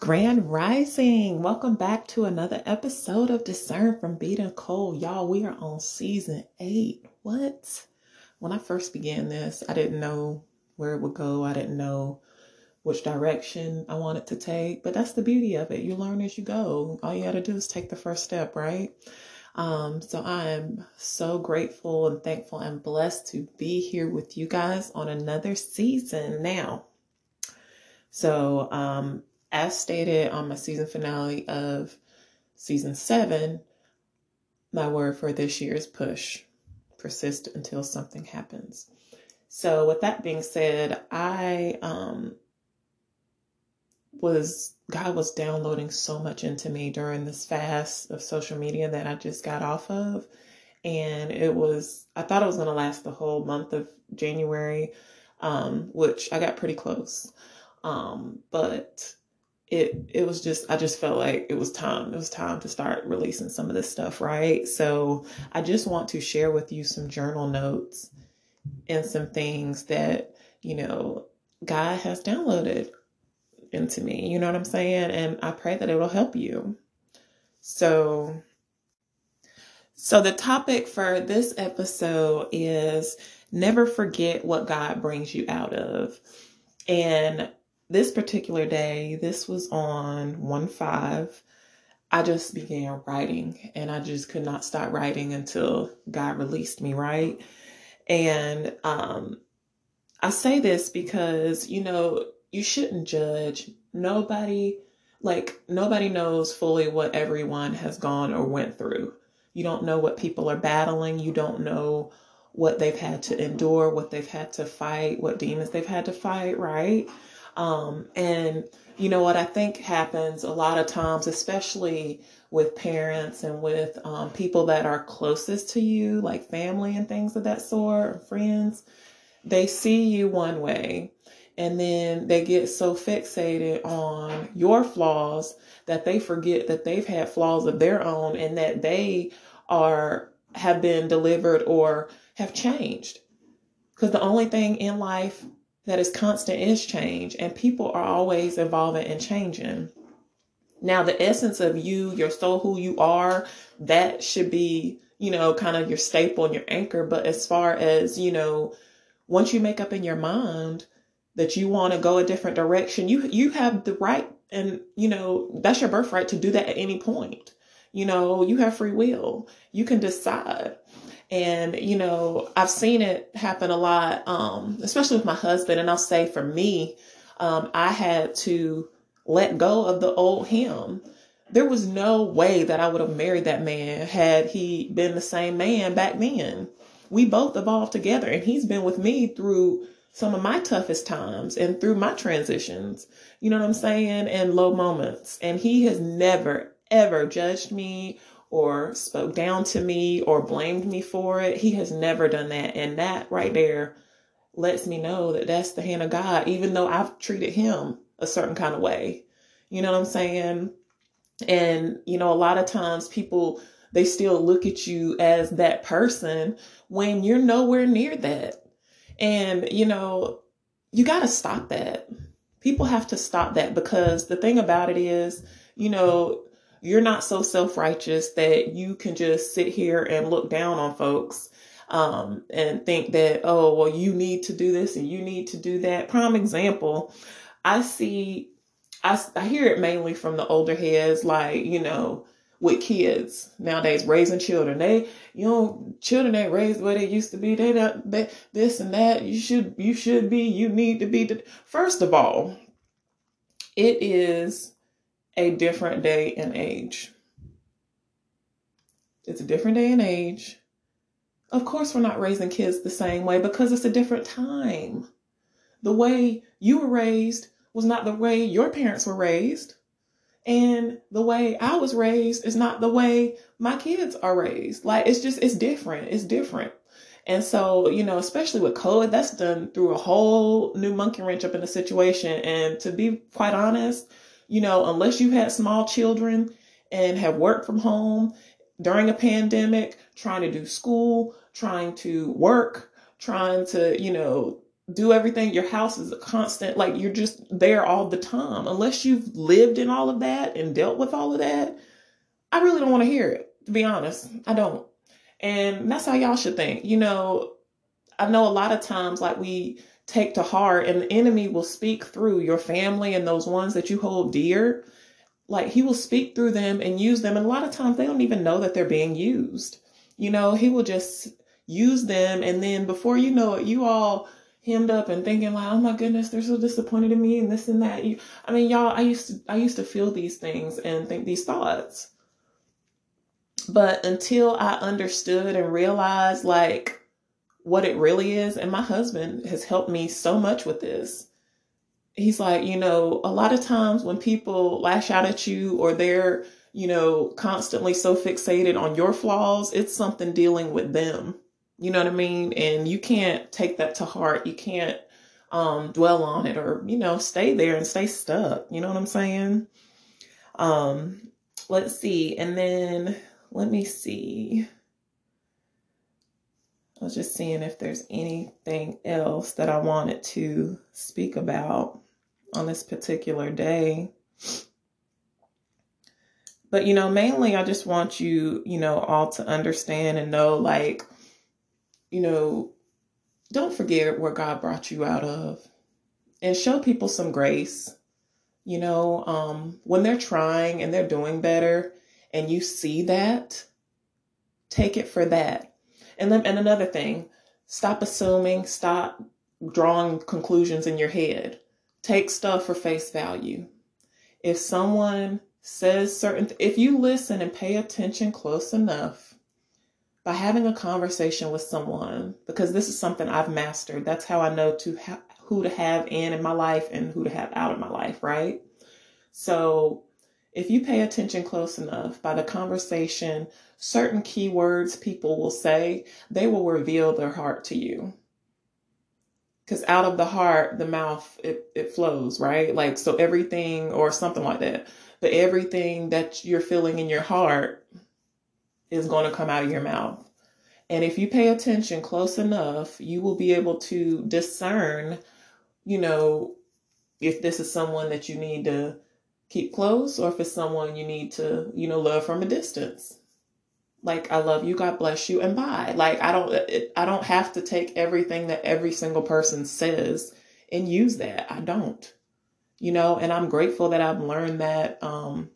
Grand Rising. Welcome back to another episode of Discern from B Nicole. Y'all, we are on season eight. What? When I first began this, I didn't know where it would go. I didn't know which direction I wanted to take, but that's the beauty of it. You learn as you go. All you got to do is take the first step, right? Um, so I am so grateful and thankful and blessed to be here with you guys on another season now. So, um, as stated on my season finale of season seven, my word for this year is push. Persist until something happens. So, with that being said, I um, was, God was downloading so much into me during this fast of social media that I just got off of. And it was, I thought it was going to last the whole month of January, um, which I got pretty close. Um, but it it was just I just felt like it was time. It was time to start releasing some of this stuff, right? So I just want to share with you some journal notes and some things that, you know, God has downloaded into me. You know what I'm saying? And I pray that it will help you. So so the topic for this episode is never forget what God brings you out of. And this particular day, this was on 1 5. I just began writing and I just could not stop writing until God released me, right? And um, I say this because, you know, you shouldn't judge. Nobody, like, nobody knows fully what everyone has gone or went through. You don't know what people are battling. You don't know what they've had to endure, what they've had to fight, what demons they've had to fight, right? Um, and you know what? I think happens a lot of times, especially with parents and with um, people that are closest to you, like family and things of that sort, friends, they see you one way and then they get so fixated on your flaws that they forget that they've had flaws of their own and that they are have been delivered or have changed. Because the only thing in life that is constant is change, and people are always evolving and changing. Now, the essence of you, your soul, who you are, that should be, you know, kind of your staple and your anchor. But as far as, you know, once you make up in your mind that you want to go a different direction, you you have the right and you know, that's your birthright to do that at any point. You know, you have free will. You can decide. And, you know, I've seen it happen a lot, um, especially with my husband. And I'll say for me, um, I had to let go of the old him. There was no way that I would have married that man had he been the same man back then. We both evolved together, and he's been with me through some of my toughest times and through my transitions, you know what I'm saying, and low moments. And he has never, ever judged me or spoke down to me or blamed me for it. He has never done that. And that right there lets me know that that's the hand of God, even though I've treated him a certain kind of way. You know what I'm saying? And, you know, a lot of times people, they still look at you as that person when you're nowhere near that. And, you know, you got to stop that. People have to stop that because the thing about it is, you know, you're not so self righteous that you can just sit here and look down on folks um, and think that, oh, well, you need to do this and you need to do that. Prime example, I see, I, I hear it mainly from the older heads, like, you know, with kids nowadays raising children they you know children ain't raised where they used to be they not they, this and that you should you should be you need to be The, first of all it is a different day and age. It's a different day and age. Of course, we're not raising kids the same way because it's a different time. The way you were raised was not the way your parents were raised. And the way I was raised is not the way my kids are raised. Like, it's just, it's different. It's different. And so, you know, especially with COVID, that's done through a whole new monkey wrench up in the situation. And to be quite honest, you know, unless you had small children and have worked from home during a pandemic, trying to do school, trying to work, trying to, you know, do everything. Your house is a constant, like you're just there all the time. Unless you've lived in all of that and dealt with all of that, I really don't want to hear it, to be honest. I don't. And that's how y'all should think. You know, I know a lot of times, like we take to heart, and the enemy will speak through your family and those ones that you hold dear. Like he will speak through them and use them. And a lot of times they don't even know that they're being used. You know, he will just use them. And then before you know it, you all hemmed up and thinking like, oh my goodness, they're so disappointed in me and this and that. You, I mean, y'all, I used to, I used to feel these things and think these thoughts. But until I understood and realized like what it really is, and my husband has helped me so much with this. He's like, you know, a lot of times when people lash out at you or they're, you know, constantly so fixated on your flaws, it's something dealing with them you know what I mean? And you can't take that to heart. You can't um, dwell on it or, you know, stay there and stay stuck. You know what I'm saying? Um, let's see. And then let me see. I was just seeing if there's anything else that I wanted to speak about on this particular day. But, you know, mainly I just want you, you know, all to understand and know like, you know, don't forget where God brought you out of and show people some grace. You know, um, when they're trying and they're doing better and you see that, take it for that. And then, and another thing, stop assuming, stop drawing conclusions in your head. Take stuff for face value. If someone says certain, if you listen and pay attention close enough, by having a conversation with someone because this is something I've mastered. That's how I know to ha- who to have in in my life and who to have out of my life, right? So, if you pay attention close enough by the conversation, certain keywords people will say, they will reveal their heart to you. Because out of the heart, the mouth, it, it flows, right? Like, so everything, or something like that. But everything that you're feeling in your heart is going to come out of your mouth. And if you pay attention close enough, you will be able to discern, you know, if this is someone that you need to keep close or if it's someone you need to, you know, love from a distance. Like I love you, God bless you and bye. Like I don't it, I don't have to take everything that every single person says and use that. I don't. You know, and I'm grateful that I've learned that um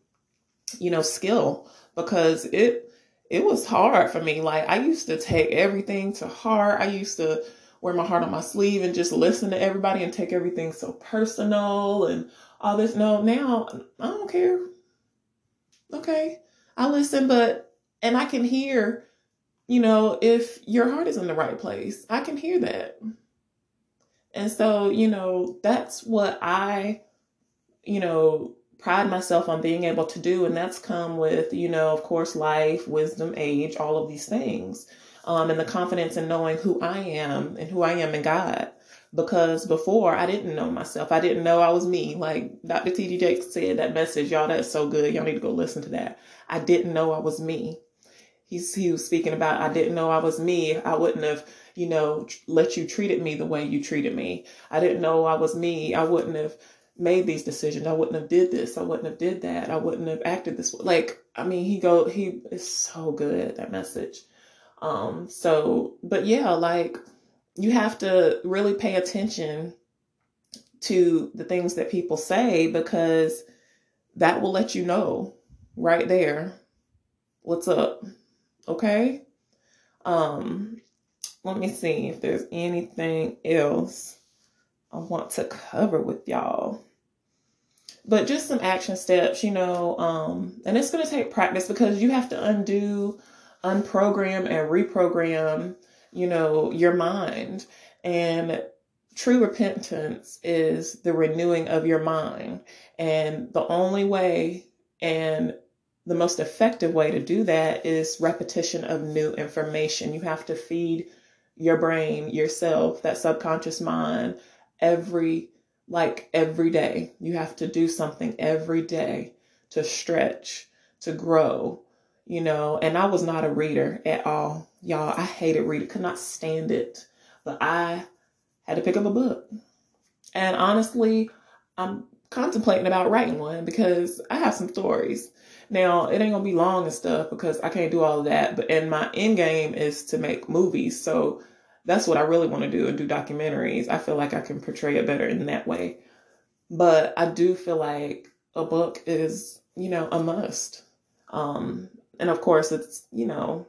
you know skill because it it was hard for me. Like I used to take everything to heart. I used to wear my heart on my sleeve and just listen to everybody and take everything so personal and all this. No, now I don't care. Okay. I listen, but and I can hear, you know, if your heart is in the right place. I can hear that. And so, you know, that's what I, you know, pride myself on being able to do. And that's come with, you know, of course, life, wisdom, age, all of these things. Um, and the confidence in knowing who I am and who I am in God. Because before I didn't know myself. I didn't know I was me. Like Dr. T.D. Jakes said that message, y'all, that's so good. Y'all need to go listen to that. I didn't know I was me. He's, he was speaking about, I didn't know I was me. I wouldn't have, you know, let you treated me the way you treated me. I didn't know I was me. I wouldn't have, made these decisions. I wouldn't have did this. I wouldn't have did that. I wouldn't have acted this way. Like, I mean, he go, he is so good, that message. Um, so, but yeah, like you have to really pay attention to the things that people say because that will let you know right there what's up. Okay. Um, let me see if there's anything else. I want to cover with y'all. But just some action steps, you know, um, and it's going to take practice because you have to undo, unprogram, and reprogram, you know, your mind. And true repentance is the renewing of your mind. And the only way and the most effective way to do that is repetition of new information. You have to feed your brain, yourself, that subconscious mind, every like every day. You have to do something every day to stretch, to grow, you know. And I was not a reader at all. Y'all, I hated reading, could not stand it. But I had to pick up a book. And honestly, I'm contemplating about writing one because I have some stories. Now it ain't gonna be long and stuff because I can't do all of that. But and my end game is to make movies. So that's what I really want to do and do documentaries. I feel like I can portray it better in that way. But I do feel like a book is, you know, a must. Um, and of course it's, you know,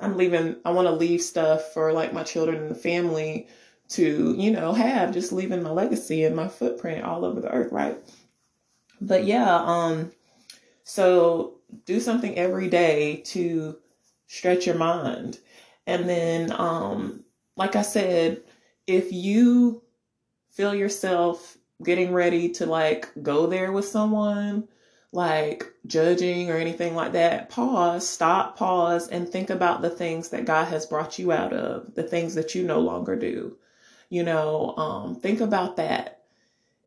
I'm leaving I want to leave stuff for like my children and the family to, you know, have just leaving my legacy and my footprint all over the earth, right? But yeah, um, so do something every day to stretch your mind. And then, um, like I said, if you feel yourself getting ready to like go there with someone, like judging or anything like that, pause, stop, pause, and think about the things that God has brought you out of, the things that you no longer do. You know, um, think about that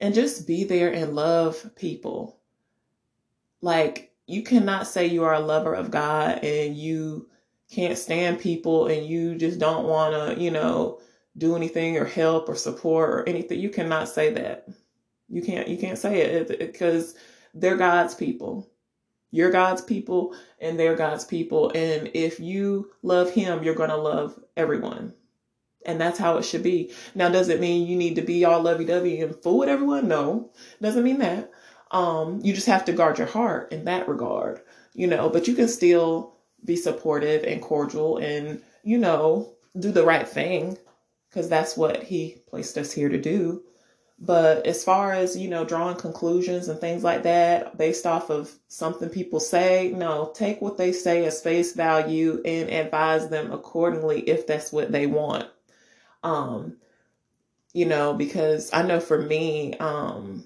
and just be there and love people. Like, you cannot say you are a lover of God and you can't stand people and you just don't want to, you know, do anything or help or support or anything. You cannot say that. You can't you can't say it because they're God's people. You're God's people and they're God's people and if you love him, you're going to love everyone and that's how it should be. Now, does it mean you need to be all lovey dovey and fool with everyone? No, doesn't mean that. Um, you just have to guard your heart in that regard, you know, but you can still be supportive and cordial and, you know, do the right thing because that's what he placed us here to do. But as far as, you know, drawing conclusions and things like that based off of something people say, no, take what they say as face value and advise them accordingly if that's what they want. Um, you know, because I know for me, um,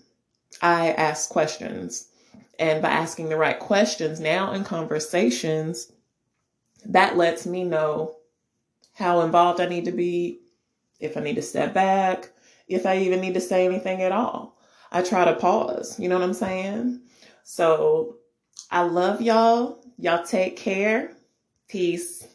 I ask questions. And by asking the right questions now in conversations, that lets me know how involved I need to be, if I need to step back, if I even need to say anything at all. I try to pause, you know what I'm saying? So I love y'all. Y'all take care. Peace.